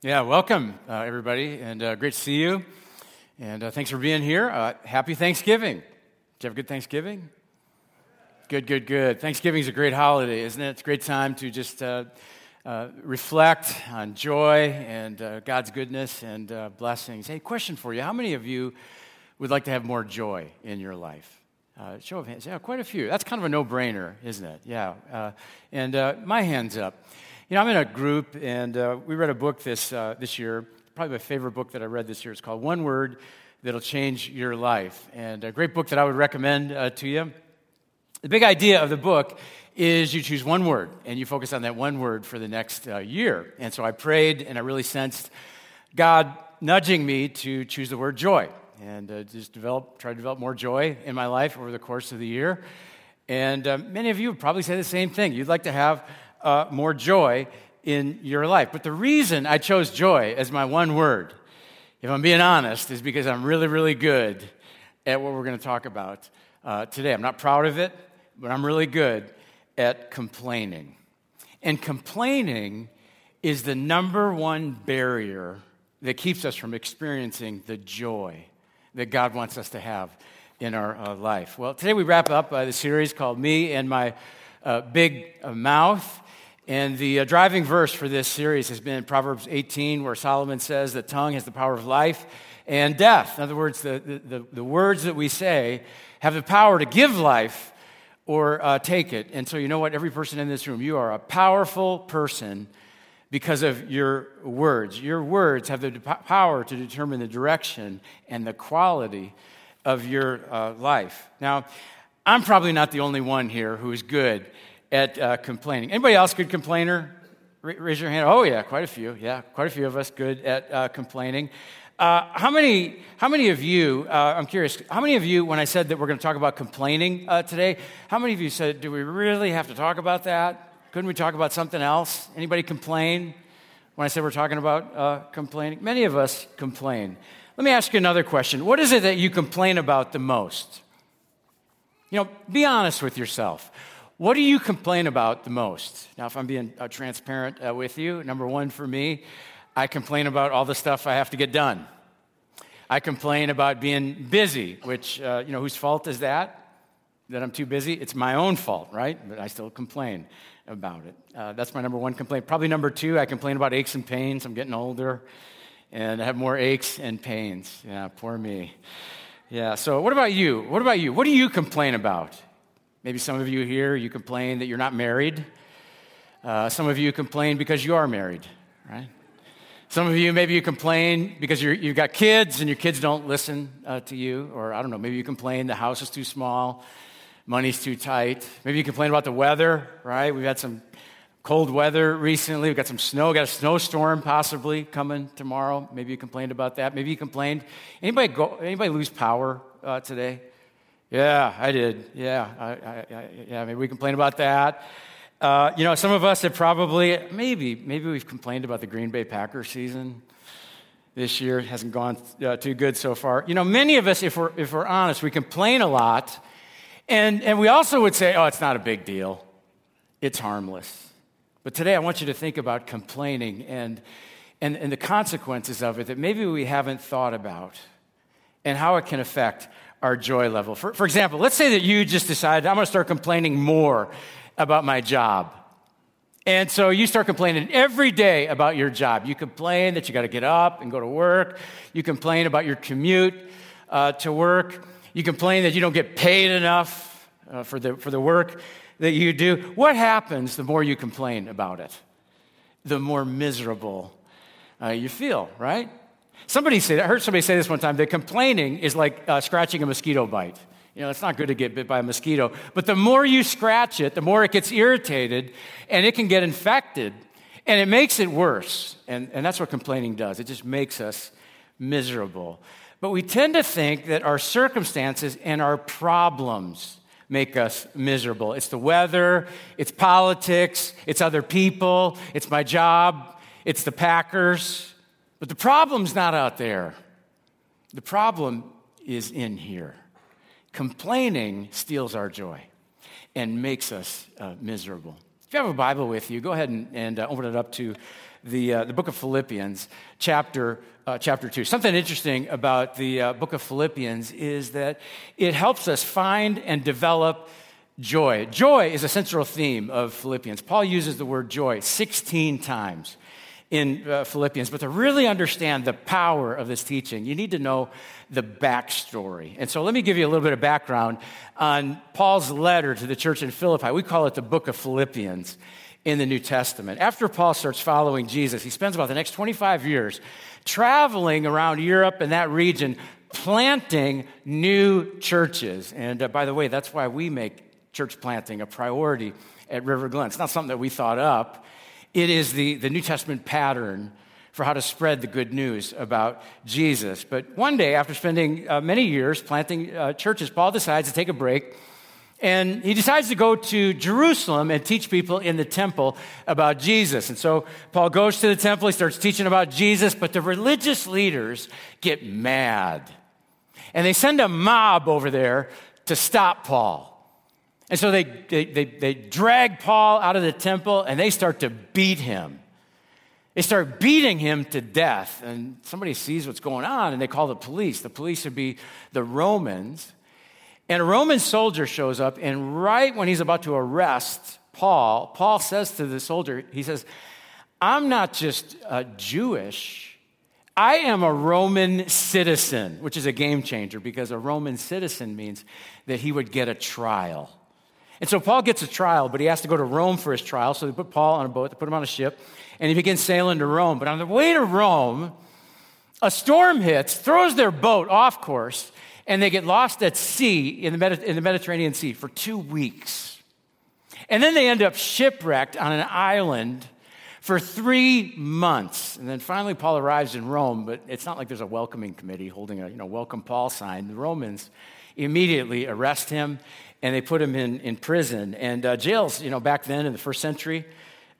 Yeah, welcome, uh, everybody, and uh, great to see you. And uh, thanks for being here. Uh, happy Thanksgiving. Did you have a good Thanksgiving? Good, good, good. Thanksgiving is a great holiday, isn't it? It's a great time to just uh, uh, reflect on joy and God's goodness and blessings. Hey, question for you How many of you would like to have more joy in your life? show of hands. Yeah, quite a few. That's kind of a no brainer, isn't it? Yeah. and my hand's up. You know, I'm in a group, and uh, we read a book this, uh, this year, probably my favorite book that I read this year. It's called One Word That'll Change Your Life. And a great book that I would recommend uh, to you. The big idea of the book is you choose one word, and you focus on that one word for the next uh, year. And so I prayed, and I really sensed God nudging me to choose the word joy and uh, just develop, try to develop more joy in my life over the course of the year. And uh, many of you probably say the same thing. You'd like to have uh, more joy in your life. But the reason I chose joy as my one word, if I'm being honest, is because I'm really, really good at what we're going to talk about uh, today. I'm not proud of it, but I'm really good at complaining. And complaining is the number one barrier that keeps us from experiencing the joy that God wants us to have in our uh, life. Well, today we wrap up uh, the series called Me and My uh, Big Mouth. And the uh, driving verse for this series has been Proverbs 18, where Solomon says that tongue has the power of life and death. In other words, the, the, the words that we say have the power to give life or uh, take it. And so, you know what? Every person in this room, you are a powerful person because of your words. Your words have the power to determine the direction and the quality of your uh, life. Now, I'm probably not the only one here who is good at uh, complaining. Anybody else good complainer? raise your hand. Oh, yeah, quite a few. Yeah, quite a few of us good at uh, complaining. Uh, how many? How many of you? Uh, I'm curious. How many of you, when I said that we're going to talk about complaining uh, today, how many of you said, "Do we really have to talk about that? Couldn't we talk about something else?" Anybody complain when I said we're talking about uh, complaining? Many of us complain. Let me ask you another question. What is it that you complain about the most? You know, be honest with yourself. What do you complain about the most? Now, if I'm being uh, transparent uh, with you, number one for me, I complain about all the stuff I have to get done. I complain about being busy, which, uh, you know, whose fault is that? That I'm too busy? It's my own fault, right? But I still complain about it. Uh, that's my number one complaint. Probably number two, I complain about aches and pains. I'm getting older and I have more aches and pains. Yeah, poor me. Yeah, so what about you? What about you? What do you complain about? Maybe some of you here, you complain that you're not married. Uh, some of you complain because you are married, right? Some of you, maybe you complain because you have got kids and your kids don't listen uh, to you. Or I don't know, maybe you complain the house is too small, money's too tight. Maybe you complain about the weather, right? We've had some cold weather recently. We've got some snow, got a snowstorm possibly coming tomorrow. Maybe you complained about that. Maybe you complained. Anybody, go, anybody lose power uh, today? Yeah, I did. Yeah, I, I, I, yeah. Maybe we complain about that. Uh, you know, some of us have probably, maybe, maybe we've complained about the Green Bay Packers season this year. It hasn't gone uh, too good so far. You know, many of us, if we're, if we're honest, we complain a lot. And, and we also would say, oh, it's not a big deal. It's harmless. But today I want you to think about complaining and, and, and the consequences of it that maybe we haven't thought about and how it can affect our joy level. For, for example, let's say that you just decided, I'm going to start complaining more about my job. And so you start complaining every day about your job. You complain that you got to get up and go to work. You complain about your commute uh, to work. You complain that you don't get paid enough uh, for, the, for the work that you do. What happens the more you complain about it? The more miserable uh, you feel, right? Somebody said, I heard somebody say this one time that complaining is like uh, scratching a mosquito bite. You know, it's not good to get bit by a mosquito. But the more you scratch it, the more it gets irritated and it can get infected and it makes it worse. And, and that's what complaining does. It just makes us miserable. But we tend to think that our circumstances and our problems make us miserable. It's the weather, it's politics, it's other people, it's my job, it's the Packers, but the problem's not out there. The problem is in here. Complaining steals our joy and makes us uh, miserable. If you have a Bible with you, go ahead and, and uh, open it up to the, uh, the book of Philippians, chapter, uh, chapter 2. Something interesting about the uh, book of Philippians is that it helps us find and develop joy. Joy is a central theme of Philippians. Paul uses the word joy 16 times in uh, Philippians. But to really understand the power of this teaching, you need to know the backstory. And so let me give you a little bit of background on Paul's letter to the church in Philippi. We call it the book of Philippians in the New Testament. After Paul starts following Jesus, he spends about the next 25 years traveling around Europe and that region, planting new churches. And uh, by the way, that's why we make church planting a priority at River Glen. It's not something that we thought up. It is the, the New Testament pattern for how to spread the good news about Jesus. But one day, after spending uh, many years planting uh, churches, Paul decides to take a break. And he decides to go to Jerusalem and teach people in the temple about Jesus. And so Paul goes to the temple, he starts teaching about Jesus, but the religious leaders get mad. And they send a mob over there to stop Paul. And so they, they, they, they, drag Paul out of the temple and they start to beat him. They start beating him to death. And somebody sees what's going on and they call the police. The police would be the Romans. And a Roman soldier shows up, and right when he's about to arrest Paul, Paul says to the soldier, he says, I'm not just a Jewish, I am a Roman citizen, which is a game changer because a Roman citizen means that he would get a trial. And so Paul gets a trial, but he has to go to Rome for his trial. So they put Paul on a boat, they put him on a ship, and he begins sailing to Rome. But on the way to Rome, a storm hits, throws their boat off course, and they get lost at sea in the, Medi- in the Mediterranean Sea for two weeks. And then they end up shipwrecked on an island for three months. And then finally, Paul arrives in Rome, but it's not like there's a welcoming committee holding a you know, welcome Paul sign. The Romans immediately arrest him and they put him in, in prison. And uh, jails, you know, back then in the first century,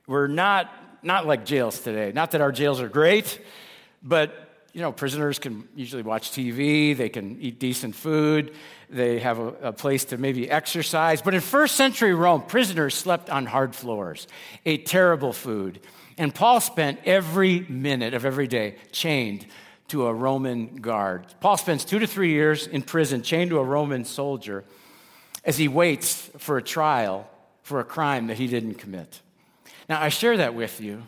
were not, not like jails today. Not that our jails are great, but you know, prisoners can usually watch TV, they can eat decent food, they have a, a, place to maybe exercise. But in first century Rome, prisoners slept on hard floors, ate terrible food. And Paul spent every minute of every day chained to a Roman guard. Paul spends two to three years in prison, chained to a Roman soldier as he waits for a trial for a crime that he didn't commit. Now, I share that with you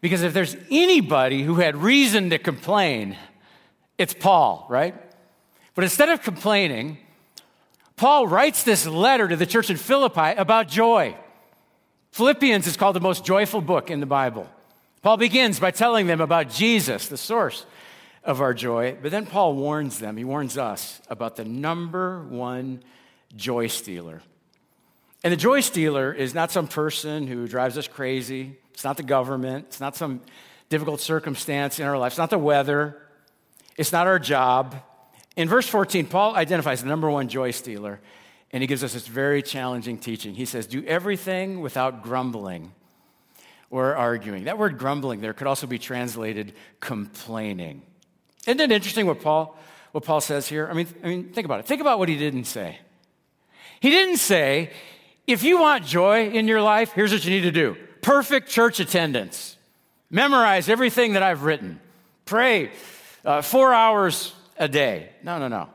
because if there's anybody who had reason to complain, it's Paul, right? But instead of complaining, Paul writes this letter to the church in Philippi about joy. Philippians is called the most joyful book in the Bible. Paul begins by telling them about Jesus, the source of our joy, but then Paul warns them, he warns us about the number one joy stealer. And the joy stealer is not some person who drives us crazy. It's not the government. It's not some difficult circumstance in our life. It's not the weather. It's not our job. In verse 14, Paul identifies the number one joy stealer, and he gives us this very challenging teaching. He says, Do everything without grumbling or arguing. That word grumbling there could also be translated complaining. Isn't it interesting what Paul, what Paul says here? I mean, I mean, think about it. Think about what he didn't say. He didn't say, if you want joy in your life, here's what you need to do perfect church attendance, memorize everything that I've written, pray uh, four hours a day. No, no, no.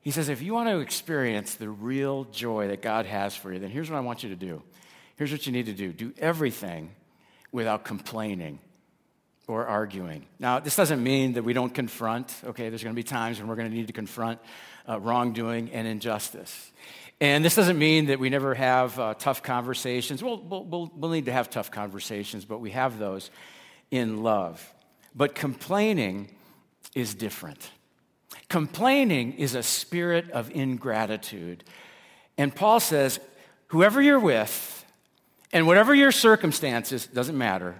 He says, if you want to experience the real joy that God has for you, then here's what I want you to do. Here's what you need to do do everything without complaining or arguing. Now, this doesn't mean that we don't confront, okay? There's going to be times when we're going to need to confront uh, wrongdoing and injustice. And this doesn't mean that we never have uh, tough conversations. We'll, we'll, we'll need to have tough conversations, but we have those in love. But complaining is different. Complaining is a spirit of ingratitude. And Paul says, whoever you're with, and whatever your circumstances, doesn't matter,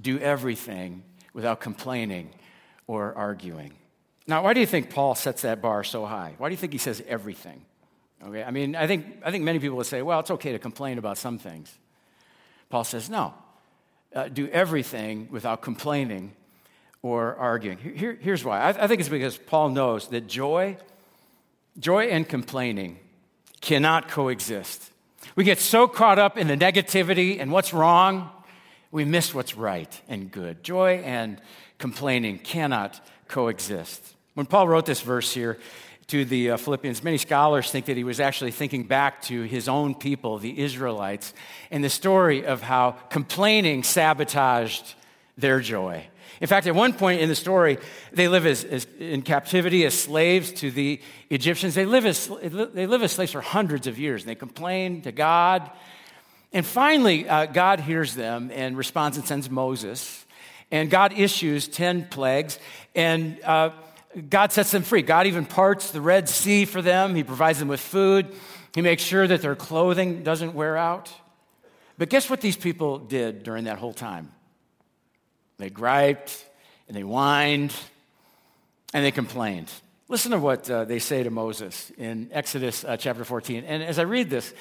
do everything without complaining or arguing. Now, why do you think Paul sets that bar so high? Why do you think he says everything? Okay, I mean, I think, I think many people would say, well, it's okay to complain about some things. Paul says, no, uh, do everything without complaining or arguing. Here, here's why. I, I think it's because Paul knows that joy, joy and complaining cannot coexist. We get so caught up in the negativity and what's wrong, we miss what's right and good. Joy and complaining cannot coexist. When Paul wrote this verse here to the uh, Philippians, many scholars think that he was actually thinking back to his own people, the Israelites, and the story of how complaining sabotaged their joy. In fact, at one point in the story, they live as, as, in captivity as slaves to the Egyptians. They live, as, they live as slaves for hundreds of years, and they complain to God. And finally, uh, God hears them and responds and sends Moses. And God issues 10 plagues, and uh, God sets them free. God even parts the Red Sea for them. He provides them with food. He makes sure that their clothing doesn't wear out. But guess what these people did during that whole time? They griped and they whined and they complained. Listen to what uh, they say to Moses in Exodus uh, chapter 14. And as I read this,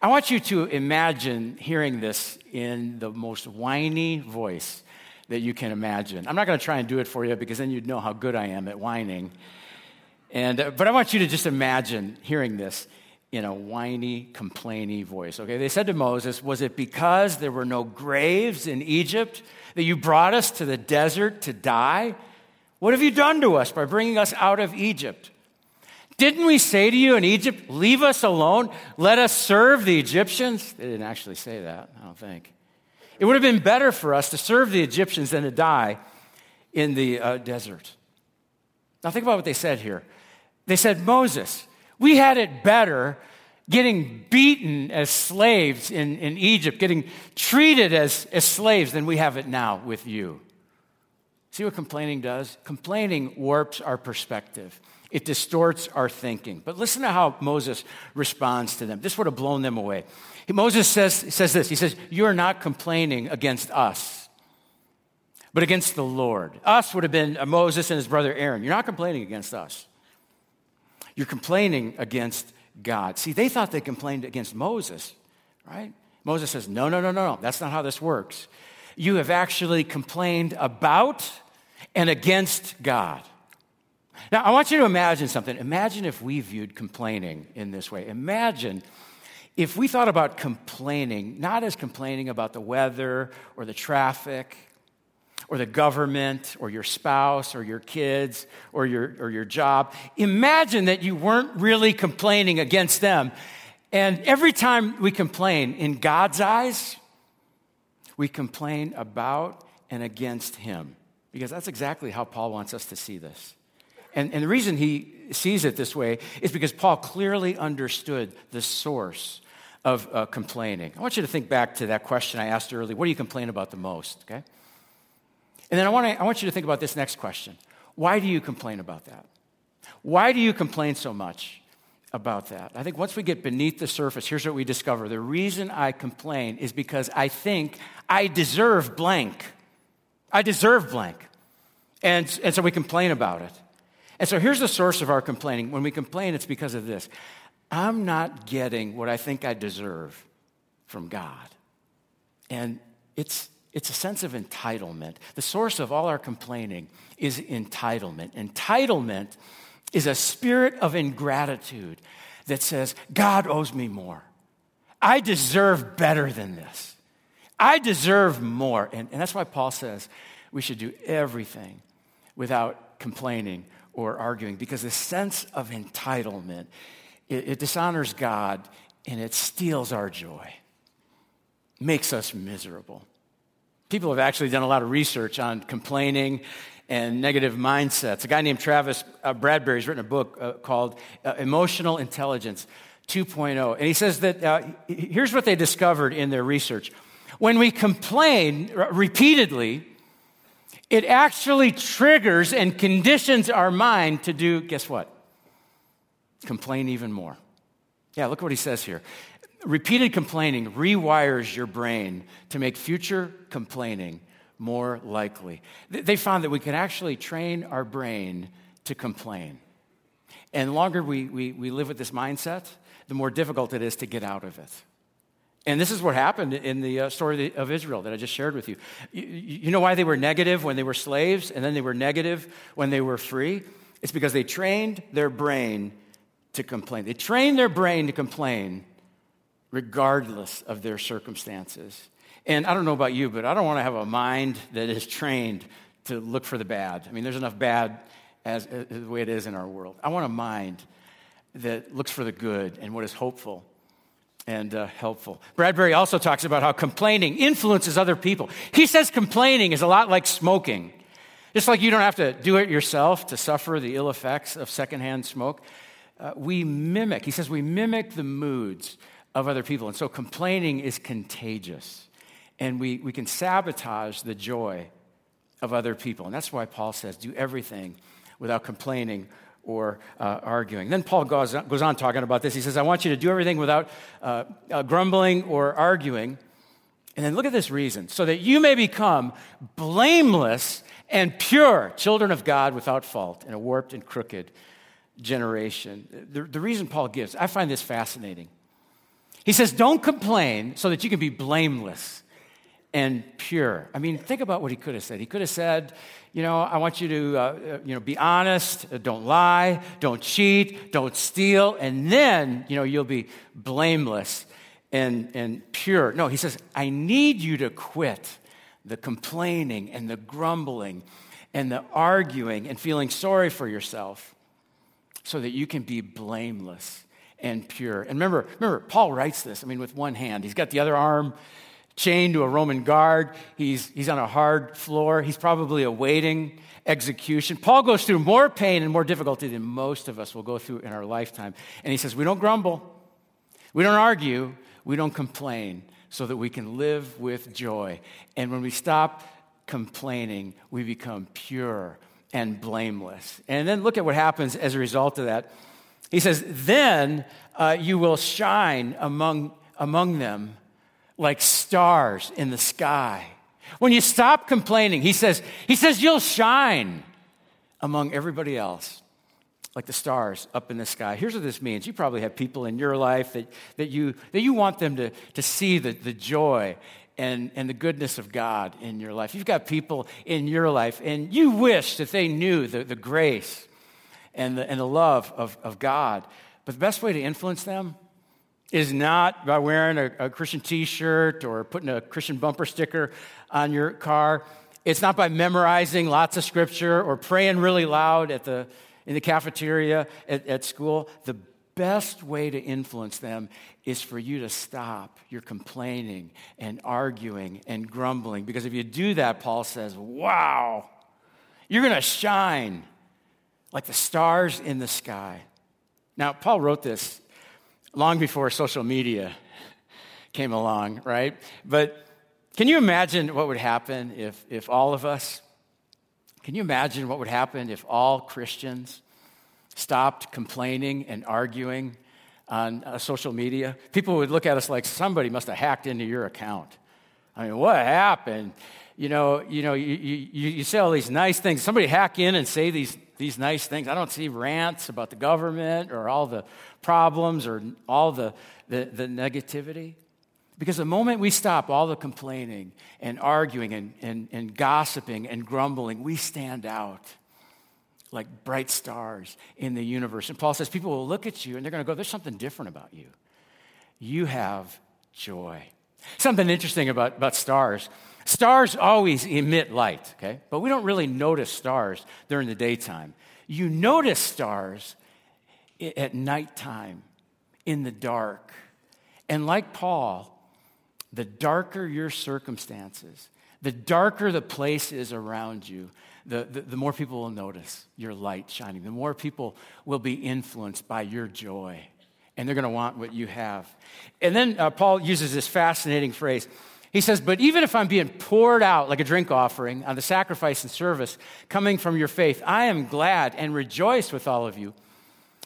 I want you to imagine hearing this in the most whiny voice that you can imagine. I'm not going to try and do it for you because then you'd know how good I am at whining. And, uh, but I want you to just imagine hearing this in a whiny, complainy voice. Okay, they said to Moses, Was it because there were no graves in Egypt that you brought us to the desert to die? What have you done to us by bringing us out of Egypt? Didn't we say to you in Egypt, Leave us alone, let us serve the Egyptians? They didn't actually say that, I don't think. It would have been better for us to serve the Egyptians than to die in the uh, desert. Now, think about what they said here. They said, Moses, we had it better getting beaten as slaves in, in Egypt, getting treated as, as slaves than we have it now with you. See what complaining does? Complaining warps our perspective. It distorts our thinking. But listen to how Moses responds to them. This would have blown them away. Moses says, says this He says, You are not complaining against us, but against the Lord. Us would have been uh, Moses and his brother Aaron. You're not complaining against us. You're complaining against God. See, they thought they complained against Moses, right? Moses says, No, no, no, no, no. That's not how this works. You have actually complained about and against God. Now, I want you to imagine something. Imagine if we viewed complaining in this way. Imagine if we thought about complaining, not as complaining about the weather or the traffic or the government or your spouse or your kids or your, or your job. Imagine that you weren't really complaining against them. And every time we complain, in God's eyes, we complain about and against Him. Because that's exactly how Paul wants us to see this. And, and the reason he sees it this way is because Paul clearly understood the source of uh, complaining. I want you to think back to that question I asked earlier. What do you complain about the most? Okay? And then I want, to, I want you to think about this next question Why do you complain about that? Why do you complain so much about that? I think once we get beneath the surface, here's what we discover. The reason I complain is because I think I deserve blank. I deserve blank. And, and so we complain about it. And so here's the source of our complaining. When we complain, it's because of this I'm not getting what I think I deserve from God. And it's it's a sense of entitlement. The source of all our complaining is entitlement. Entitlement is a spirit of ingratitude that says, God owes me more. I deserve better than this. I deserve more. And, and that's why Paul says we should do everything without complaining or arguing, because the sense of entitlement, it, it dishonors God and it steals our joy, makes us miserable. People have actually done a lot of research on complaining and negative mindsets. A guy named Travis uh, Bradberry has written a book uh, called uh, Emotional Intelligence 2.0. And he says that uh, here's what they discovered in their research. When we complain repeatedly, it actually triggers and conditions our mind to do, guess what? Complain even more. Yeah, look what he says here. Repeated complaining rewires your brain to make future complaining more likely. They found that we can actually train our brain to complain. And longer we, we, we live with this mindset, the more difficult it is to get out of it. And this is what happened in the uh, story of Israel that I just shared with you. you. Know why they were negative when they were slaves and then they were negative when they were free? It's because they trained their brain to complain. They trained their brain to complain regardless of their circumstances. And I don't know about you, but I don't want to have a mind that is trained to look for the bad. I mean, there's enough bad as, as the way it is in our world. I want a mind that looks for the good and what is hopeful and uh, helpful. Bradberry also talks about how complaining influences other people. He says complaining is a lot like smoking. Just like you don't have to do it yourself to suffer the ill effects of secondhand smoke, uh, we mimic, he says, we mimic the moods of other people. And so complaining is contagious. And we, we can sabotage the joy of other people. And that's why Paul says, do everything without complaining or uh, arguing. Then Paul goes on, goes on, talking about this. He says, I want you to do everything without uh, uh, grumbling or arguing. And then look at this reason so that you may become blameless and pure, children of God without fault in a warped and crooked generation. The, the reason Paul gives, I find this fascinating. He says, Don't complain so that you can be blameless and pure. I mean, think about what he could have said. He could have said, you know, I want you to, uh, uh, you know, be honest, uh, don't lie, don't cheat, don't steal, and then, you know, you'll be blameless and, and pure. No, he says, I need you to quit the complaining and the grumbling and the arguing and feeling sorry for yourself so that you can be blameless and pure. And remember, remember, Paul writes this, I mean, with one hand. He's got the other arm chained to a Roman guard. He's, he's on a hard floor. He's probably awaiting execution. Paul goes through more pain and more difficulty than most of us will go through in our lifetime. And he says, We don't grumble, we don't argue, we don't complain, so that we can live with joy. And when we stop complaining, we become pure and blameless. And then look at what happens as a result of that. He says, Then uh, you will shine among, among them like stars in the sky. When you stop complaining, he says, he says you'll shine among everybody else like the stars up in the sky. Here's what this means. You probably have people in your life that, that, you, that you want them to, to see the, the joy and, and the goodness of God in your life. You've got people in your life, and you wish that they knew the, the grace and the, and the love of, of God. But the best way to influence them is not by wearing a, a Christian t shirt or putting a Christian bumper sticker on your car. It's not by memorizing lots of scripture or praying really loud at the, in the cafeteria at, at school. The best way to influence them is for you to stop your complaining and arguing and grumbling. Because if you do that, Paul says, wow, you're going to shine like the stars in the sky. Now, Paul wrote this long before social media came along, right? But can you imagine what would happen if, if all of us, can you imagine what would happen if all Christians stopped complaining and arguing on uh, social media? People would look at us like somebody must have hacked into your account. I mean, what happened? You know, you know, you, you, you say all these nice things. Somebody hack in and say these these nice things. I don't see rants about the government or all the problems or all the, the, the negativity. Because the moment we stop all the complaining and arguing and, and, and gossiping and grumbling, we stand out like bright stars in the universe. And Paul says people will look at you and they're going to go, There's something different about you. You have joy. Something interesting about, about stars Stars always emit light, okay? But we don't really notice stars during the daytime. You notice stars at nighttime, in the dark. And like Paul, the darker your circumstances, the darker the place is around you, the, the, the, more people will notice your light shining. The more people will be influenced by your joy. And they're going to want what you have. And then uh, Paul uses this fascinating phrase he says, But even if I'm being poured out like a drink offering on the sacrifice and service coming from your faith, I am glad and rejoice with all of you.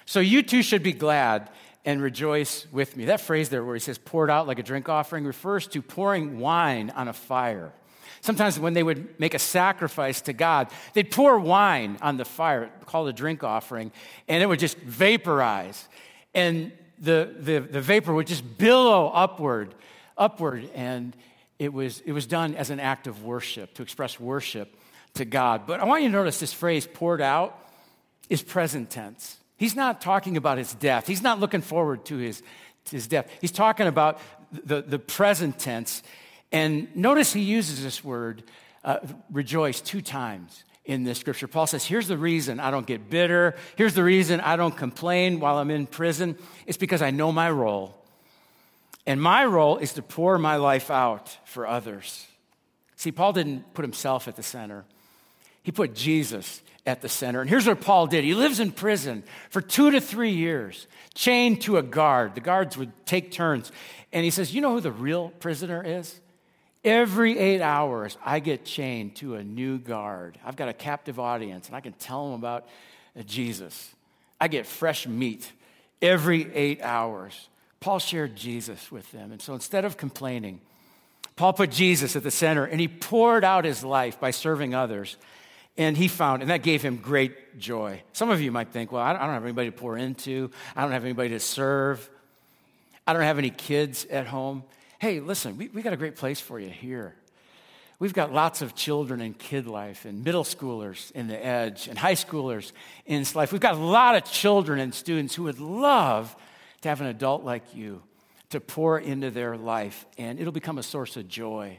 So you too should be glad and rejoice with me. That phrase there where he says poured out like a drink offering refers to pouring wine on a fire. Sometimes when they would make a sacrifice to God, they'd pour wine on the fire, called a drink offering, and it would just vaporize. And the, the, the vapor would just billow upward, upward, and it was, it was done as an act of worship, to express worship to God. But I want you to notice this phrase, poured out, is present tense. He's not talking about his death. He's not looking forward to his his death. He's talking about the, the present tense. And notice he uses this word, uh, rejoice, two times in this scripture. Paul says, Here's the reason I don't get bitter. Here's the reason I don't complain while I'm in prison. It's because I know my role. And my role is to pour my life out for others. See, Paul didn't put himself at the center, he put Jesus at the center. And here's what Paul did he lives in prison for two to three years, chained to a guard. The guards would take turns. And he says, You know who the real prisoner is? Every eight hours, I get chained to a new guard. I've got a captive audience, and I can tell them about Jesus. I get fresh meat every eight hours. Paul shared Jesus with them. And so instead of complaining, Paul put Jesus at the center and he poured out his life by serving others. And he found, and that gave him great joy. Some of you might think, well, I don't have anybody to pour into, I don't have anybody to serve, I don't have any kids at home. Hey, listen, we, we got a great place for you here. We've got lots of children in kid life, and middle schoolers in the edge, and high schoolers in life. We've got a lot of children and students who would love to have an adult like you to pour into their life, and it'll become a source of joy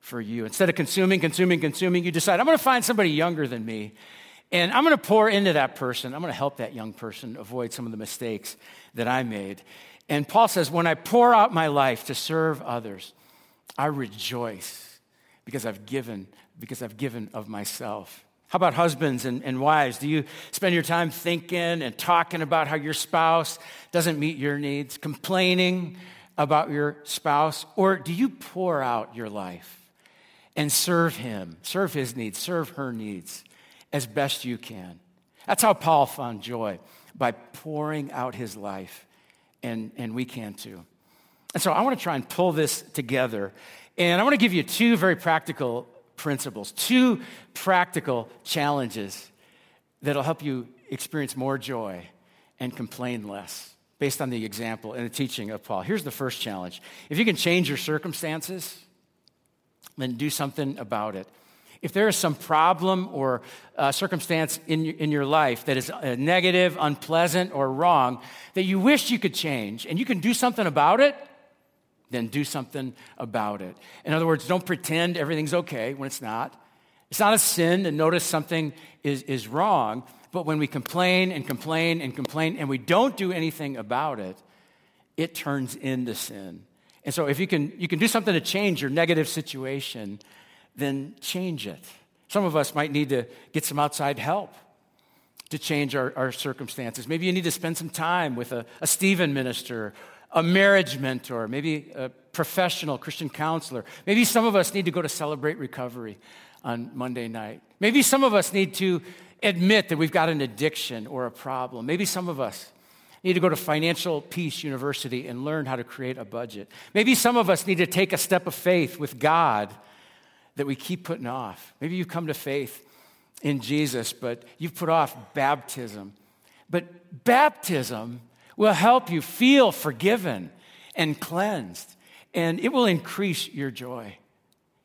for you. Instead of consuming, consuming, consuming, you decide, I'm going to find somebody younger than me, and I'm going to pour into that person. I'm going to help that young person avoid some of the mistakes that I made. And Paul says, When I pour out my life to serve others, I rejoice because I've given, because I've given of myself. How about husbands and, and wives? Do you spend your time thinking and talking about how your spouse doesn't meet your needs, complaining about your spouse? Or do you pour out your life and serve him, serve his needs, serve her needs as best you can? That's how Paul found joy, by pouring out his life, and, and we can too. And so I want to try and pull this together. And I want to give you two very practical principles, two practical challenges that'll help you experience more joy and complain less based on the example and the teaching of Paul. Here's the first challenge if you can change your circumstances, then do something about it. If there is some problem or uh, circumstance in in your life that is uh, negative, unpleasant, or wrong that you wish you could change and you can do something about it, then do something about it. In other words, don't pretend everything's okay when it's not. It's not a sin to notice something is, is wrong, but when we complain and complain and complain and we don't do anything about it, it turns into sin. And so if you can, you can do something to change your negative situation, then change it. Some of us might need to get some outside help to change our, our circumstances. Maybe you need to spend some time with a, a Stephen minister a marriage mentor, maybe a professional Christian counselor. Maybe some of us need to go to celebrate recovery on Monday night. Maybe some of us need to admit that we've got an addiction or a problem. Maybe some of us need to go to Financial Peace University and learn how to create a budget. Maybe some of us need to take a step of faith with God that we keep putting off. Maybe you've come to faith in Jesus, but you've put off baptism. But baptism will help you feel forgiven and cleansed, and it will increase your joy.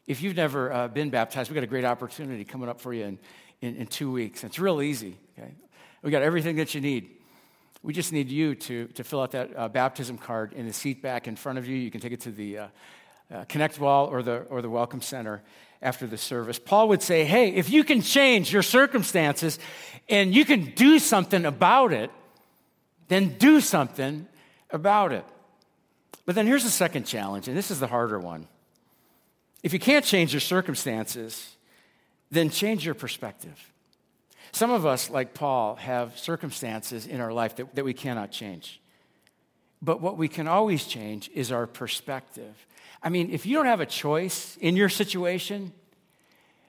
If you've never uh, been baptized, we've got a great opportunity coming up for you in, in, in two weeks. It's real easy. Okay? We got everything that you need. We just need you to, to fill out that uh, baptism card in the seat back in front of you. You can take it to the uh, uh, Connect Wall or the, or the Welcome Center after the service. Paul would say, hey, if you can change your circumstances and you can do something about it, then do something about it. But then here's the second challenge, and this is the harder one. If you can't change your circumstances, then change your perspective. Some of us, like Paul, have circumstances in our life that, that we cannot change. But what we can always change is our perspective. I mean, if you don't have a choice in your situation,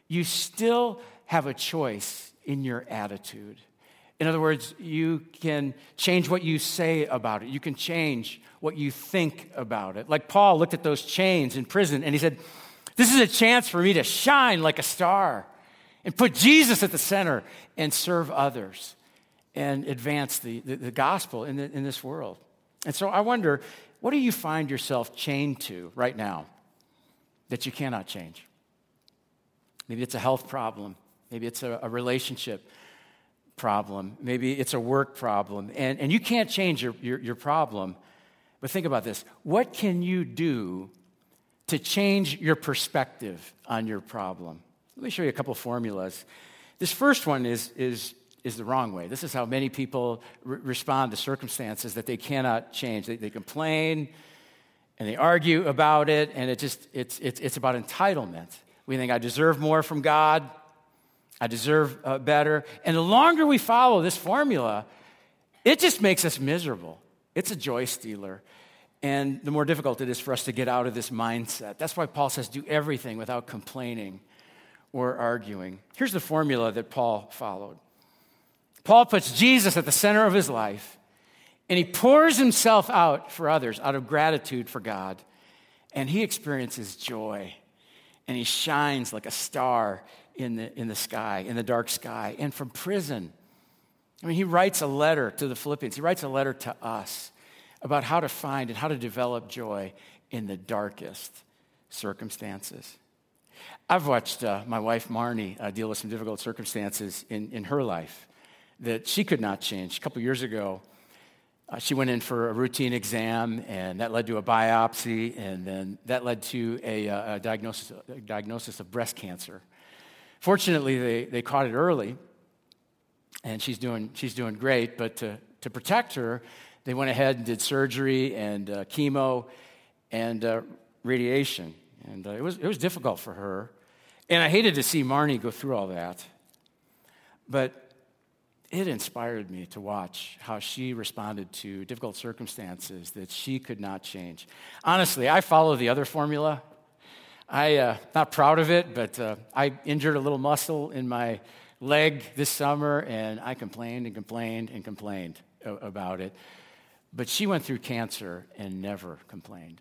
you still have a choice in your attitude. In other words, you can change what you say about it. You can change what you think about it. Like Paul looked at those chains in prison and he said, This is a chance for me to shine like a star and put Jesus at the center and serve others and advance the, the, the gospel in, the, in this world. And so I wonder, what do you find yourself chained to right now that you cannot change? Maybe it's a health problem, maybe it's a, a relationship problem. Maybe it's a work problem. And, and you can't change your, your, your problem, But think about this what can you do to change your perspective on your problem? Let me show you a couple formulas. This first one is, is, is the wrong way. This is how many people re- respond to circumstances that they cannot change. They, they complain and they argue about it, and it just, it's, it's, it's about entitlement. We think, I deserve more from God, I deserve uh, better. And the longer we follow this formula, it just makes us miserable. It's a joy stealer. And the more difficult it is for us to get out of this mindset. That's why Paul says, do everything without complaining or arguing. Here's the formula that Paul followed Paul puts Jesus at the center of his life, and he pours himself out for others out of gratitude for God. And he experiences joy, and he shines like a star in the, in the sky, in the dark sky. And from prison, I mean, he writes a letter to the Philippians, he writes a letter to us about how to find and how to develop joy in the darkest circumstances. I've watched uh, my wife Marnie uh, deal with some difficult circumstances in, in her life that she could not change. A couple years ago, uh, she went in for a routine exam, and that led to a biopsy, and then that led to a, uh, a diagnosis, a diagnosis of breast cancer. Fortunately, they, they caught it early, and she's doing, she's doing great, but to, to protect her, they went ahead and did surgery and uh, chemo and uh, radiation. And uh, it, was, it was difficult for her. And I hated to see Marnie go through all that. But it inspired me to watch how she responded to difficult circumstances that she could not change. Honestly, I follow the other formula. I uh, not proud of it, but uh, I injured a little muscle in my leg this summer, and I complained and complained and complained about it. But she went through cancer and never complained.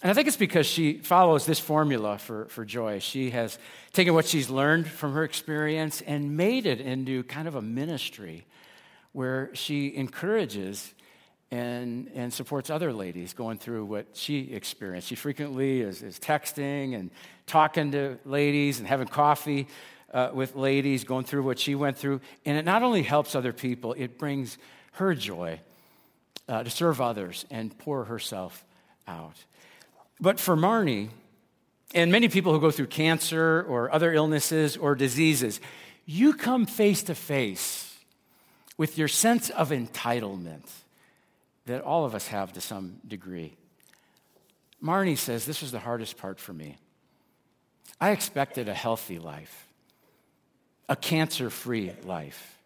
And I think it's because she follows this formula for, for joy. She has taken what she's learned from her experience and made it into kind of a ministry where she encourages and, and supports other ladies going through what she experienced. She frequently is, is texting and talking to ladies and having coffee uh, with ladies, going through what she went through. And it not only helps other people, it brings her joy uh, to serve others and pour herself out. But for Marnie, and many people who go through cancer or other illnesses or diseases, you come face to face with your sense of entitlement that all of us have to some degree. Marnie says, This was the hardest part for me. I expected a healthy life, a cancer free life,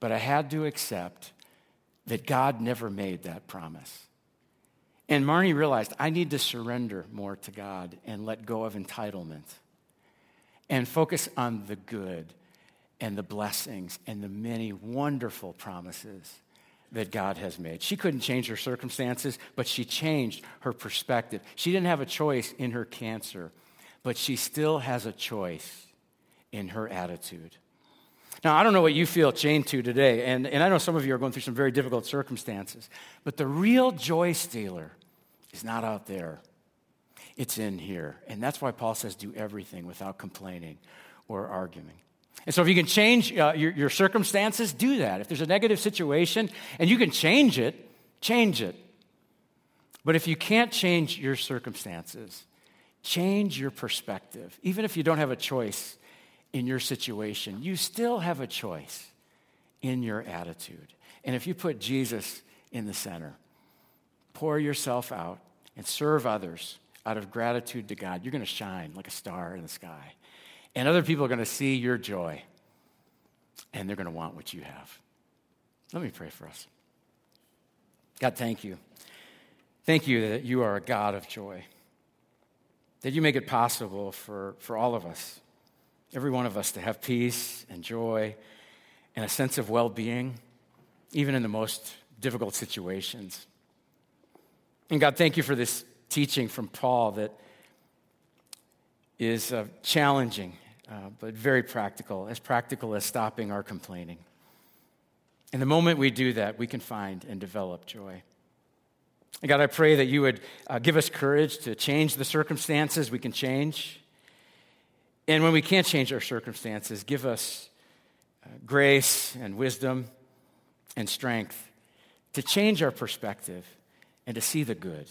but I had to accept that God never made that promise. And Marnie realized I need to surrender more to God and let go of entitlement and focus on the good and the blessings and the many wonderful promises that God has made. She couldn't change her circumstances, but she changed her perspective. She didn't have a choice in her cancer, but she still has a choice in her attitude. Now, I don't know what you feel chained to today, and, and I know some of you are going through some very difficult circumstances, but the real joy stealer is not out there, it's in here. And that's why Paul says, do everything without complaining or arguing. And so, if you can change uh, your, your circumstances, do that. If there's a negative situation and you can change it, change it. But if you can't change your circumstances, change your perspective. Even if you don't have a choice in your situation, you still have a choice in your attitude. And if you put Jesus in the center, pour yourself out and serve others out of gratitude to God, you're going to shine like a star in the sky. And other people are going to see your joy and they're going to want what you have. Let me pray for us. God, thank you. Thank you that you are a God of joy, that you make it possible for, for all of us every one of us to have peace and joy and a sense of well being, even in the most difficult situations. And God, thank you for this teaching from Paul that is uh, challenging, uh, but very practical, as practical as stopping our complaining. And the moment we do that, we can find and develop joy. And God, I pray that you would uh, give us courage to change the circumstances we can change and when we can't change our circumstances, give us uh, grace and wisdom and strength to change our perspective and to see the good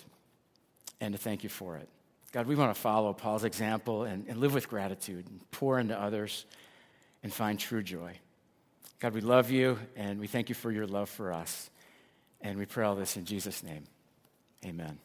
and to thank you for it. God, we want to follow Paul's example and, and live with gratitude and pour into others and find true joy. God, we love you and we thank you for your love for us. And we pray all this in Jesus' name. Amen.